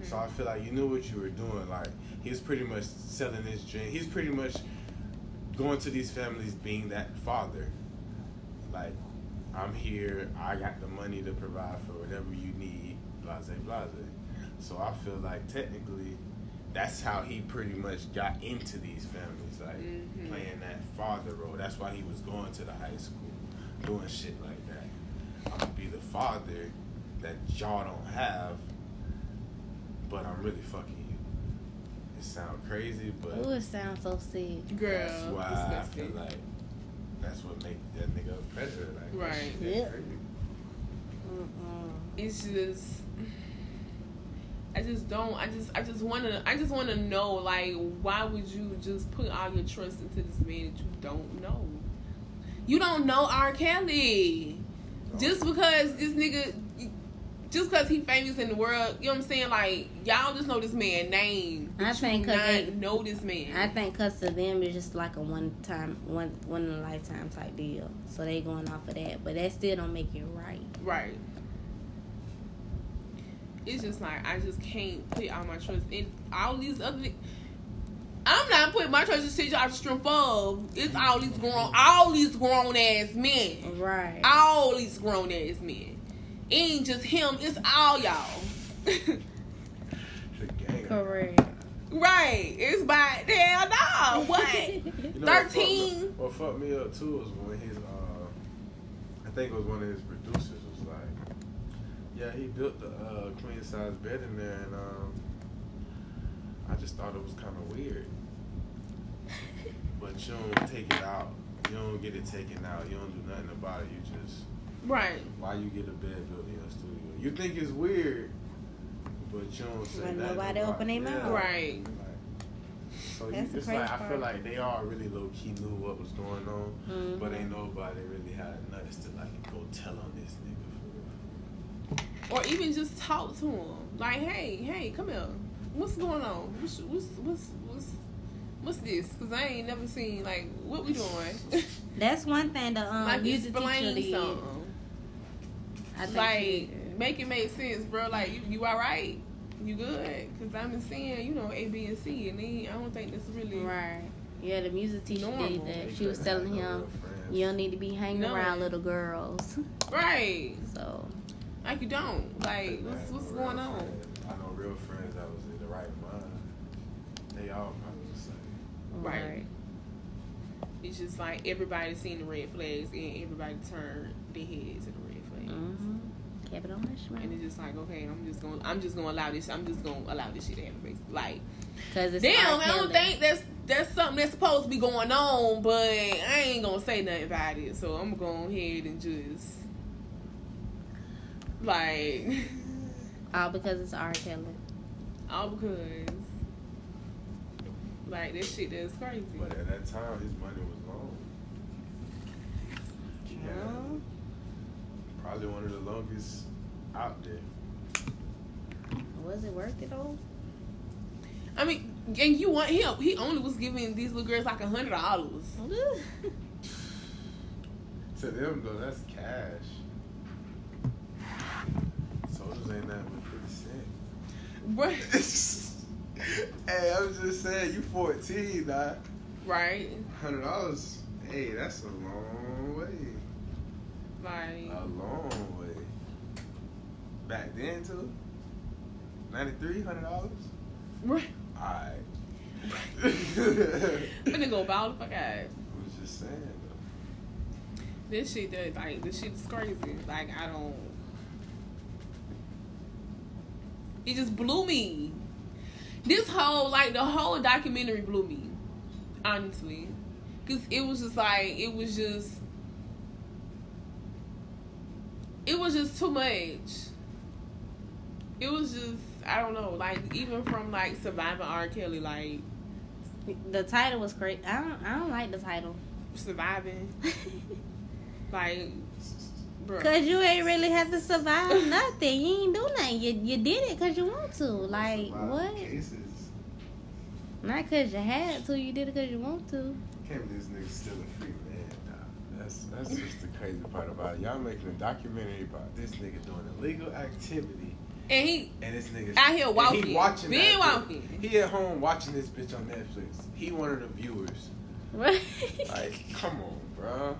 Mhm. So I feel like you knew what you were doing. Like he was pretty much selling his dream. He's pretty much going to these families being that father. Like, I'm here. I got the money to provide for whatever you need. Blase, blase. So I feel like technically, that's how he pretty much got into these families, like Mhm. playing that father role. That's why he was going to the high school, doing shit like that. I'm gonna be the father that y'all don't have, but I'm really fucking you. It sounds crazy, but ooh, it sounds so sick. Girl, that's why I feel like that's what makes that nigga a predator. Like, that Right. shit that Yep. it's just I just don't I just I just wanna I just wanna know like why would you just put all your trust into this man that you don't know? You don't know R. Kelly. Just because this nigga just because he famous in the world, you know what I'm saying? Like y'all just know this man name. I think not they- know this man. I think cause to them it's just like a one time, one one in a lifetime type deal. So they going off of that, but that still don't make it right. Right. It's just like I just can't put all my trust in all these other. I'm not putting my trust in shit y'all strength of. It's all these grown, all these grown ass men, Right. all these grown ass men. It ain't just him. It's all y'all. Correct. right. It's by hell no. What? You know what fucked me- 13? What fucked me up too was when his, uh, I think it was one of his producers was like, yeah, he built the uh, queen size bed in there, and um, I just thought it was kind of weird. But you don't take it out. You don't get it taken out. You don't do nothing about it. You just right. why you get a bed building in your studio. You think it's weird, but you don't say When nothing nobody about open it. their Yeah. mouth. Right. Like, so That's you, the it's crazy like I feel like they all really low key knew what was going on, Mhm. but ain't nobody really had nuts to like go tell on this nigga. Or even just talk to him. Like, hey, hey, come here. What's going on? What's what's what's what's, what's this? Because I ain't never seen like what we doing. That's one thing the um like music teacher explain did. something. I think Like make it make sense, bro. Like you, you all right? You good? Because I've been seeing you know A, B, and C, and they, I don't think that's really right. Yeah, the music teacher Normal. did that. She was telling him, "You don't need to be hanging No. around little girls." right. So Like you don't. Like what's what's no going on? friends. I know real friends that was in the right mind. They all probably the same. Right. It's just like everybody seen the red flags and everybody turned their heads to the red flags. Kept it on hush And it's just like, okay, I'm just gonna, I'm just gonna allow this, I'm just gonna allow this shit to happen. basically. Like, Cause it's damn, I don't think that's that's something that's supposed to be going on, but I ain't gonna say nothing about it. So I'm gonna go ahead and just like all because it's R. Kelly. all because like this shit that's crazy. But at that time, his money was long. Yeah. Probably one of the longest out there. Was it worth it though? I mean, and you want him? He only was giving these little girls like a hundred dollars. To them though, that's cash. Soldiers ain't nothing but fifty cents. Right. hey, I was just saying, you 14, nah. Right. Hundred dollars. Hey, that's a long way. Like A long way. Back then too. Ninety three hundred dollars. right. Alright. Finna go ball the fuck out. I was just saying though. This shit that like this shit is crazy. Like I don't It just blew me. This whole like the whole documentary blew me. Honestly. Cause it was just like it was just it was just too much. It was just I don't know, like even from like surviving R. Kelly, like The title was great. I don't. I don't like the title. surviving, like, bro. Cause you ain't really have to survive nothing. You ain't do nothing. You you did it cause you want to. Like That's a lot of what? Cases. Not cause you had to. You did it cause you want to. Can't believe this nigga's still a free man. Nah, that's that's just the crazy part about it. Y'all making a documentary about this nigga doing illegal activity, And he and this nigga Out here and walking. He watching Been that walking. He at home watching this bitch on Netflix. He one of the viewers. Right. Like, come on, bro.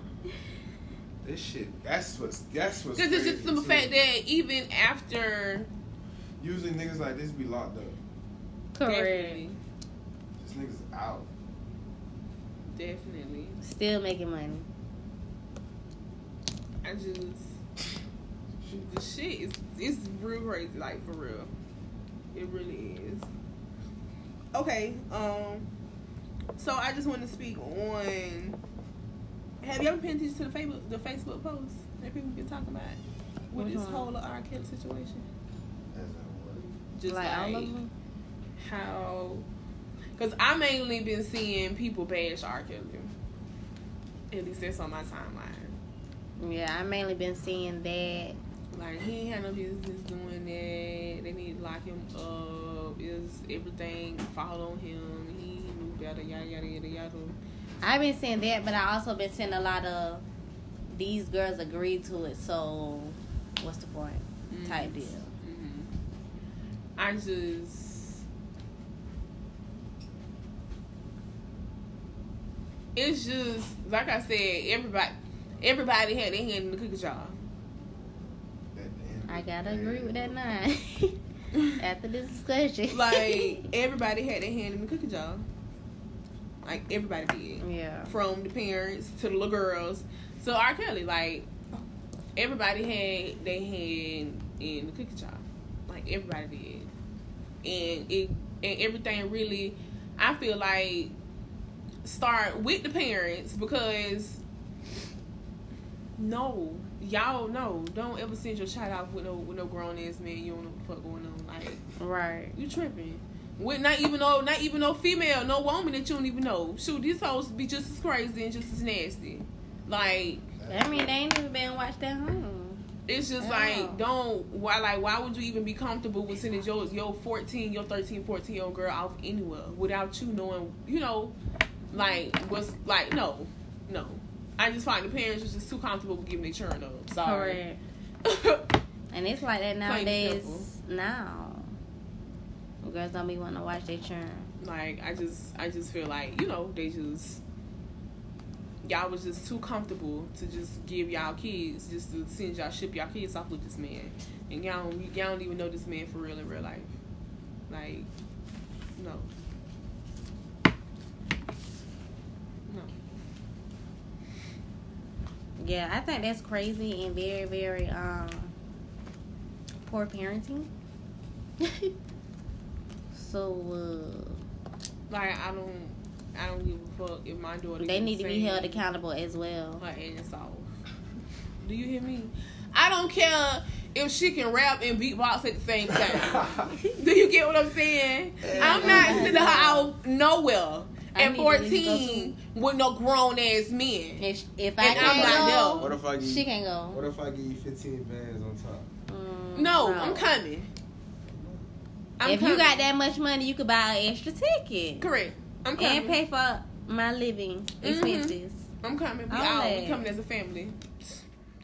This shit. That's what's. That's what's. Because it's just the too. fact that even after usually niggas like this be locked up. Correct. definitely, This niggas out. definitely, Still making money. I just the shit is it's real crazy, like for real. It really is. Okay, um, so I just want to speak on. Have you ever paid attention to the Facebook the Facebook post that people been talking about with Which this one? whole R. Kelly situation? As in what? Just like, like, all of them. how because I mainly been seeing people bash R. Kelly. At least that's on my timeline. Yeah, I mainly been seeing that. Like he ain't had no business doing that. They need to lock him up. Is everything fall on him? He knew better. Yada yada yada yada. I've been seeing that, but I also been seeing a lot of these girls agree to it. So, what's the point? Type deal. hmm I just. It's just like I said. Everybody, everybody had their hand in the cookie jar. At the end I gotta agree with that nine. After this discussion, like everybody had their hand in the cookie jar. Like everybody did. yeah, From the parents to the little girls. So R. Kelly, like everybody had their hand in the cookie jar. Like everybody did. And it and everything really I feel like start with the parents because no, y'all no, don't ever send your child off with no with no grown ass man. You don't know what the fuck going on. Like right. you tripping. With not even no not even no female, no woman that you don't even know. Shoot, these hoes be just as crazy and just as nasty. Like I mean, they ain't even been watched at home. it's just like don't why like why would you even be comfortable with sending your your 14 your 13 14 year old girl off anywhere without you knowing you know like what's like no no i just find the parents was just too comfortable with giving their churn up sorry Correct. And it's like that nowadays. Now, girls don't be wanting to watch their churn. like i just i just feel like you know they just y'all was just too comfortable to just give y'all kids just to send y'all ship y'all kids off with this man and y'all don't, y'all don't even know this man for real in real life like no Yeah, I think that's crazy and very, very um poor parenting. so like i don't i don't give a fuck if my daughter uh, they need to be held accountable as well. her ass off. Do you hear me? I don't care if she can rap and beatbox at the same time. Do you get what I'm saying? I'm not sending her out nowhere I at 14 with no grown ass men. If, if I And I'm can't go, there. What if I give she you, can go. What if I give you 15 bands on top? Mm, No, I'm coming. I'm if coming. you got that much money, you could buy an extra ticket correct, I'm coming. and pay for my living expenses. I'm coming. We All out. We coming as a family.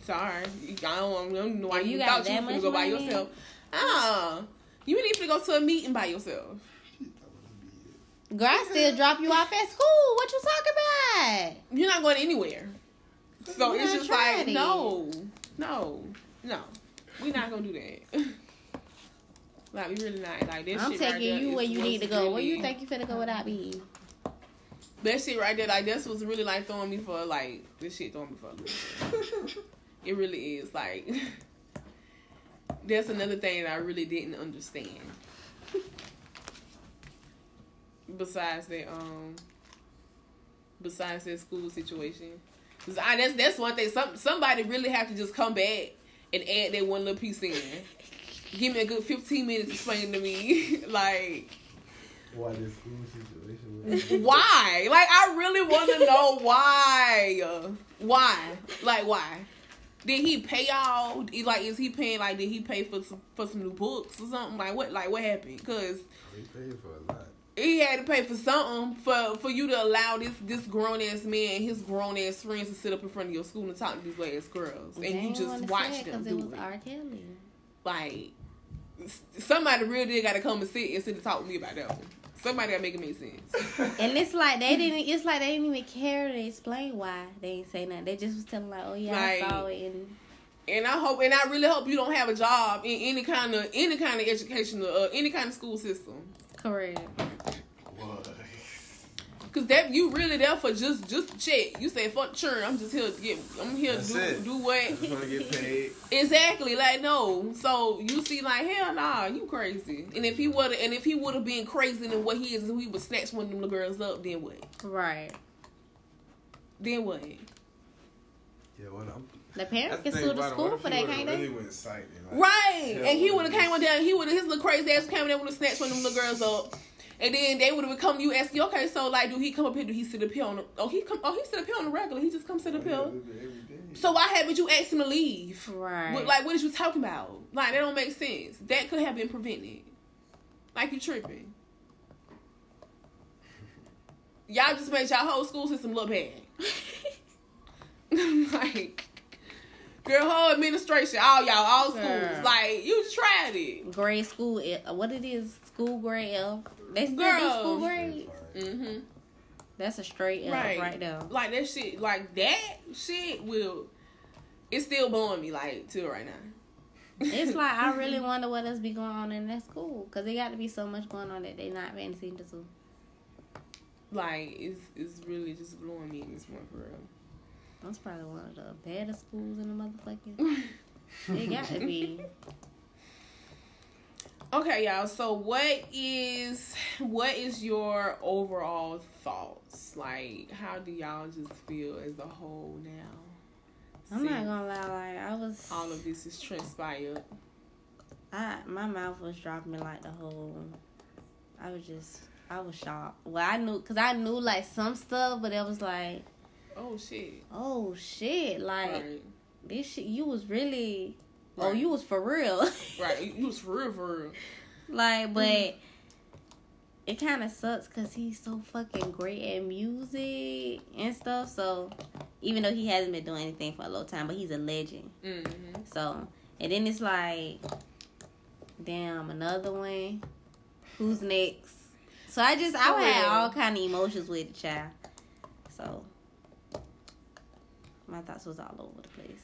Sorry, I don't, I don't know why If you, you thought you that was gonna go by yourself. Ah, you need to go to a meeting by yourself. Girl, I still drop you off at school. What you talking about? You're not going anywhere. So You it's just like it. no, no, no. We're not gonna do that. like we really not. Like that I'm shit right taking there you where you need to go. Where you think you finna go without me? That shit right there, like that's what's really like throwing me for like this shit throwing me for. it really is like. That's another thing that I really didn't understand. Besides that, um, besides that school situation, 'Cause I, that's that's one thing. Some somebody really have to just come back and add that one little piece in. Give me a good fifteen minutes explaining to me, like Why this school situation? why? Like, I really want to know why. Why? Like, why? Did he pay y'all? Like, is he paying? Like, did he pay for some for some new books or something? Like, what? Like, what happened? Cause They paid for a lot. He had to pay for something for for you to allow this this grown ass man and his grown ass friends to sit up in front of your school and talk to these little ass girls, and you just watch them it do was it. R. Kelly. Like, somebody real did got to come and sit and sit and talk with me about that one. Somebody got to make it make sense. And it's like they didn't. It's like they didn't even care to explain why they didn't say nothing. They just was telling like, "Oh yeah, Like- I saw it." And And I hope, and I really hope you don't have a job in any kind of any kind of educational, uh, any kind of school system, correct. What? because that you really there for just just to check. You say fuck sure, I'm just here to get, I'm here That's to do, it. do what Just want to get paid. exactly. Like no, so you see, like hell nah, you crazy. And if he would, and if he would have been crazy than what he is, and he would snatch one of them little girls up, then what? Right. Then what? Yeah, well, I'm. The parents can sue the about it. school What if for he that, would've can't really they? went psychic, like, Right. and he would have came on down. He would have his little crazy ass came down would have snatched one of them little girls up. And then they would have come to you asking, okay, so like, do he come up here? Do he sit up here on the? Oh, he come. Oh, he sit up here on the regular. He just come sit up Yeah, here. So why haven't you asked him to leave? Right. Like what, like, what is you talking about? Like, that don't make sense. That could have been prevented. Like, you tripping. Y'all just made y'all whole school system look bad. like, girl, whole administration, all y'all, all schools. Like, you tried it. grade school. Eh, what it is? School grade F. They still do school grade. Mm-hmm. That's a straight F Right. right, there. Like, that shit, like, that shit will, it's still blowing me, like, till right now. It's like I really wonder what else be going on in that school because they got to be so much going on that they not paying attention to. like, it's, it's really just blowing me in this one for real. That's probably one of the baddest schools in the motherfucking. They got to be. Okay, y'all. So, what is what is your overall thoughts? Like, how do y'all just feel as a whole now? I'm not gonna lie, like I was. All of this is transpired. I my mouth was dropping like the whole. I was just. I was shocked. Well, I knew because I knew like some stuff, but it was like, Oh shit! oh shit, like Right, this shit. You was really. Oh, you was for real. right. You was for real, for real. Like, but it kind of sucks because he's so fucking great at music and stuff. So, even though he hasn't been doing anything for a long time, but he's a legend. Mm-hmm. So, and then it's like, damn, another one. Who's next? So I just, I had all kind of emotions with the child. So, my thoughts was all over the place.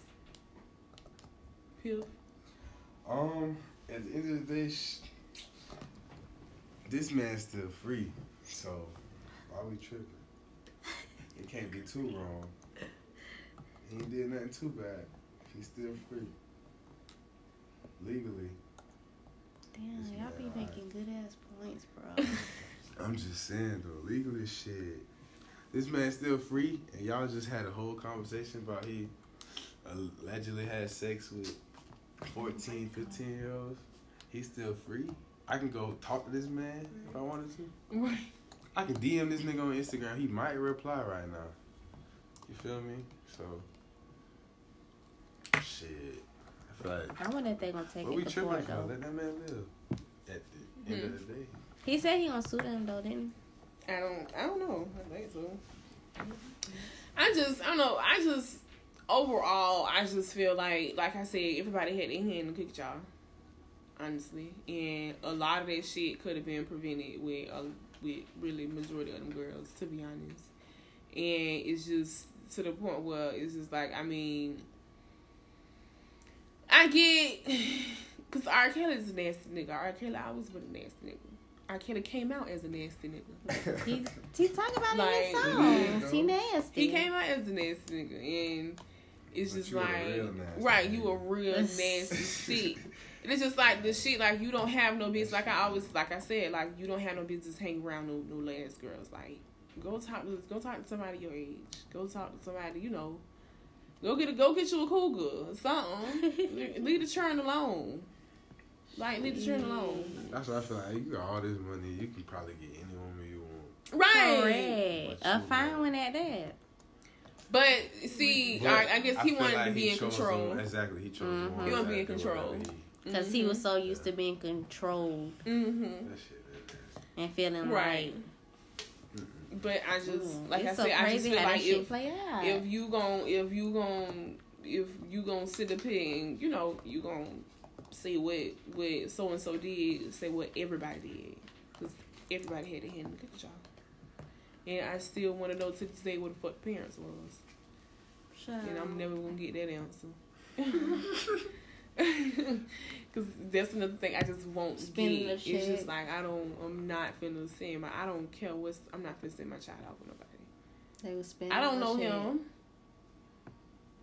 Um, at the end of the day, this man's still free. So why we tripping? It can't be too wrong. He ain't did nothing too bad. He's still free. Legally. Damn, y'all be making good ass points, bro. I'm just saying though, legally shit. This man's still free, and y'all just had a whole conversation about he allegedly had sex with 14, 15 year olds. He's still free. I can go talk to this man if I wanted to. Right. I can DM this nigga on Instagram. He might reply right now. You feel me? So, shit. I feel like. I wonder if they gonna take What we it to tripping court for? though. Let that man live. At the end of the day. He said he gonna sue them though, didn't I don't. I don't know. I think so. I just, I don't know. I just overall, I just feel like, like I said, everybody had their hand in the cookie jar. Honestly, and a lot of that shit could have been prevented with, uh, with really majority of them girls, to be honest. And it's just to the point where it's just like, I mean, I get, cause R. Kelly's a nasty nigga. R. Kelly always been a nasty nigga. R. Kelly came out as a nasty nigga. He he talk about Like, it in his yeah, songs. He nasty. He came out as a nasty nigga, and it's But just you a like, real nasty right, you a real nasty shit. And it's just like the shit, like you don't have no business. Like I always, like I said, like you don't have no business hanging around no no last girls. Like go talk to go talk to somebody your age. Go talk to somebody you know. Go get a go get you a cool girl, or something. leave the churn alone. Like leave the churn alone. That's what I feel like. You got all this money, you can probably get any woman you want. Right. Correct. A fine one at that. But see, But I, I guess he feel wanted like to be in control. them- exactly, he chose Mhm. the He wanna be in exactly control. whatever Because he was so used to being controlled Mm-hmm. He, that shit is nasty. and feeling Right. like But I just like it's I so said, I just feel like if if you gon' if you gon' if you gon' sit up here and you know you gon' say what what so and so did, say what everybody did, because everybody had a hand in the cookie jar. And I still want to know to this day what the fuck parents was, Shut and I'm never gonna get that answer. Cause that's another thing I just won't Spending get. It's just like I don't. I'm not finna send my. I don't care what's. I'm not finna send my child out with nobody. They was spending I don't know shit. him.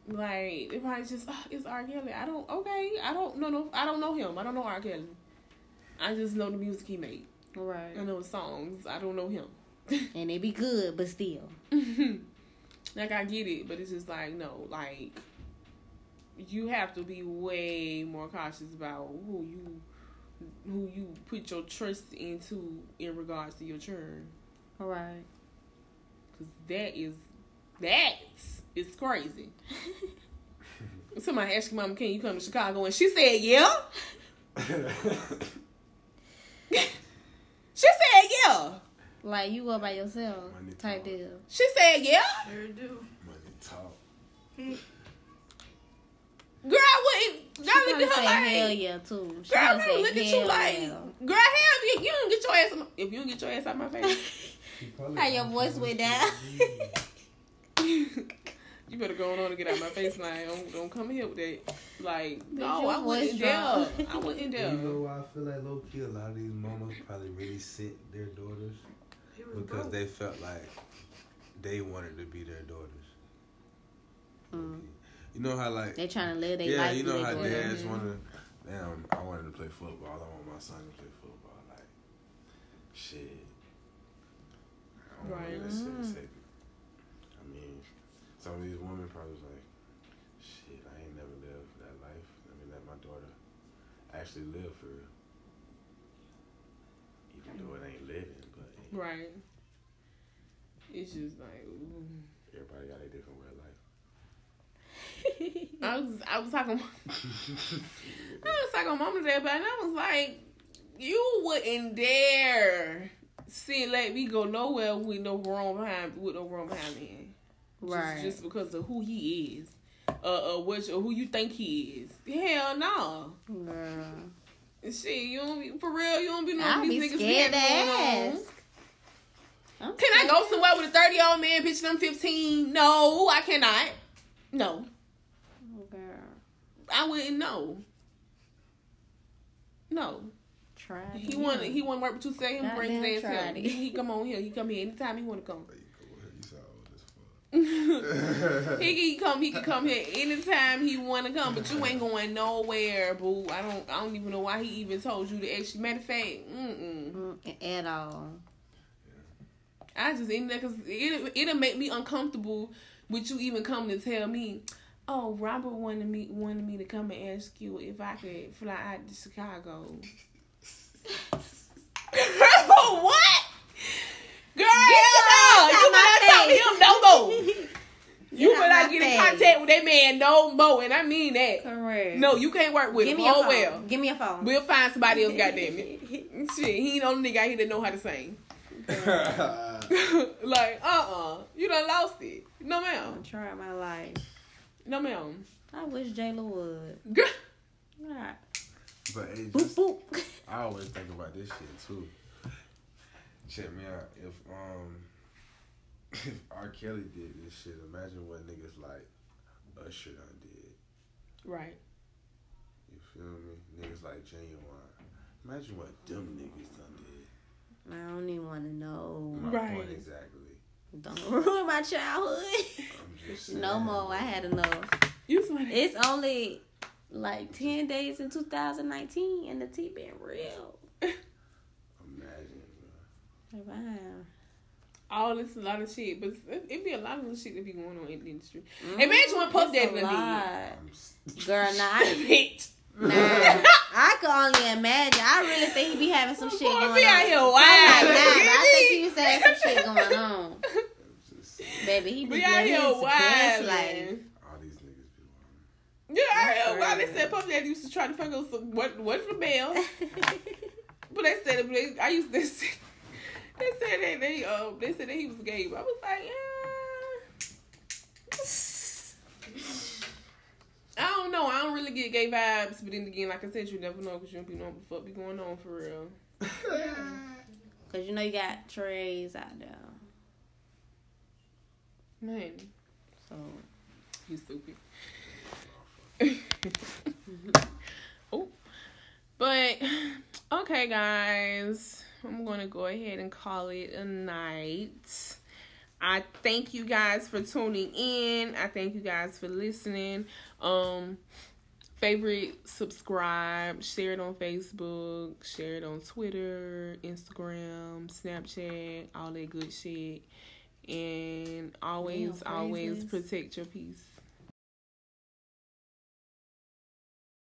Like if I just oh, it's R. Kelly. I don't okay. I don't know no I don't know him. I don't know R. Kelly. I just know the music he made. Right. I know his songs. I don't know him. And they be good, but still. like I get it, but it's just like no, like you have to be way more cautious about who you who you put your trust into in regards to your churn. Right. Cause that is that is crazy. Somebody asked your mama, "Can you come to Chicago?" And she said, "Yeah." She said, "Yeah." Like you go by yourself Money type talk. deal. She said, "Yeah." Sure do. Money talk. Girl, I wouldn't. She Y'all look at her say like, hell yeah too. She girl, I probably really say look at you hell like, yeah. girl, hell, you, you don't get your ass. If you don't get your ass out my face, How your voice went down. you better go on and get out my face. Like, don't, don't come here with that. Like, no, your I voice wouldn't dare. drop. I wouldn't You know why I feel like low key a lot of these mamas probably really sent their daughters He was because they felt like they wanted to be their daughters. Mm. You know how like They trying to live their yeah, life. you know how daughter. dads want to. Damn, I wanted to play football. I want my son to play football. Like, shit. I don't Right. this shit say. I mean, some of these women probably was like, shit, I ain't never lived that life. Let me let my daughter actually live for real. Even though it ain't living, Right. It's just like, ooh. everybody got a different way of life. I was I was talking I was talking mama today about it and I was like, you wouldn't dare see let me go nowhere with no grown behind with no grown behind me. Just- Right. Just, because of who he is. Uh uh which or who you think he is. Hell no. Girl. Shit, you don't be for real, you don't be I'll knowing be niggas scared to having going on. ask. I'm Can I go somewhere with a 30 year old man, bitch, and I'm 15? No, I cannot. No. Oh, Girl. I wouldn't know. No. Try. He want he want to work with you. Say him bring his ass here. He, he come on here. He come here anytime he want to come. There you go. You sound old as fuck. he can come. He can come here anytime he want to come. But you ain't going nowhere, boo. I don't. I don't even know why he even told you to actually. Matter of fact, mm Mm, At all. I just in there because it it'll make me uncomfortable with you even coming to tell me. Oh, Robert wanted me wanted me to come and ask you if I could fly out to Chicago. Girl, what? Girl, hell no. You out my better not talk to him no more. You Get better not get in contact with that man no more, and I mean that. Correct. No, you can't work with Give him. me your Oh phone. well. Give me a phone. We'll find somebody else, goddamn it. Shit, he ain't the only nigga out here that know how to sing. like, uh uh You done lost it. No, I'm ma'am. trying my life. No, ma'am. I wish Jayla would. Girl. Alright. But hey, Boop boop. I always think about this shit too. Check me out. If um, if R. Kelly did this shit, imagine what niggas like Usher done did. Right. You feel me? Niggas like Ginuwine. Imagine what them niggas done did. I don't even want to know. My Right. point exactly. Don't ruin my childhood. I'm just no more. I had enough. You somebody. It's only like 10 days in 2019 and the tea been real. Imagine, bro. Wow. all this a lot of shit, but it'd be a lot of little shit that be going on in the industry. Mm, Imagine what Puff it's Daddy a done lot. Girl, nah, I, Bitch. nah, I can only imagine. I really think he be having some shit Boy, going be on. out here Something wild. like that. I think he was having some shit going on. I'm just saying. Baby, he be Be out living here his best wild. life. man. All these niggas be wild. Yeah, I heard why they said Puff Daddy used to try to fuck us. Some, what what's the bell? But they said they, I used to. Say, they said that they uh they said that he was gay. But I was like, yeah. I don't know. I don't really get gay vibes. But then again, like I said, you never know because you don't be knowing what the fuck be going on for real. Cause you know you got trays out there. Man, So you stupid. oh, but okay, guys, I'm gonna go ahead and call it a night. I thank you guys for tuning in. I thank you guys for listening. Um, favorite, subscribe, share it on Facebook, share it on Twitter, Instagram, Snapchat, all that good shit. And always, Damn, always protect your peace.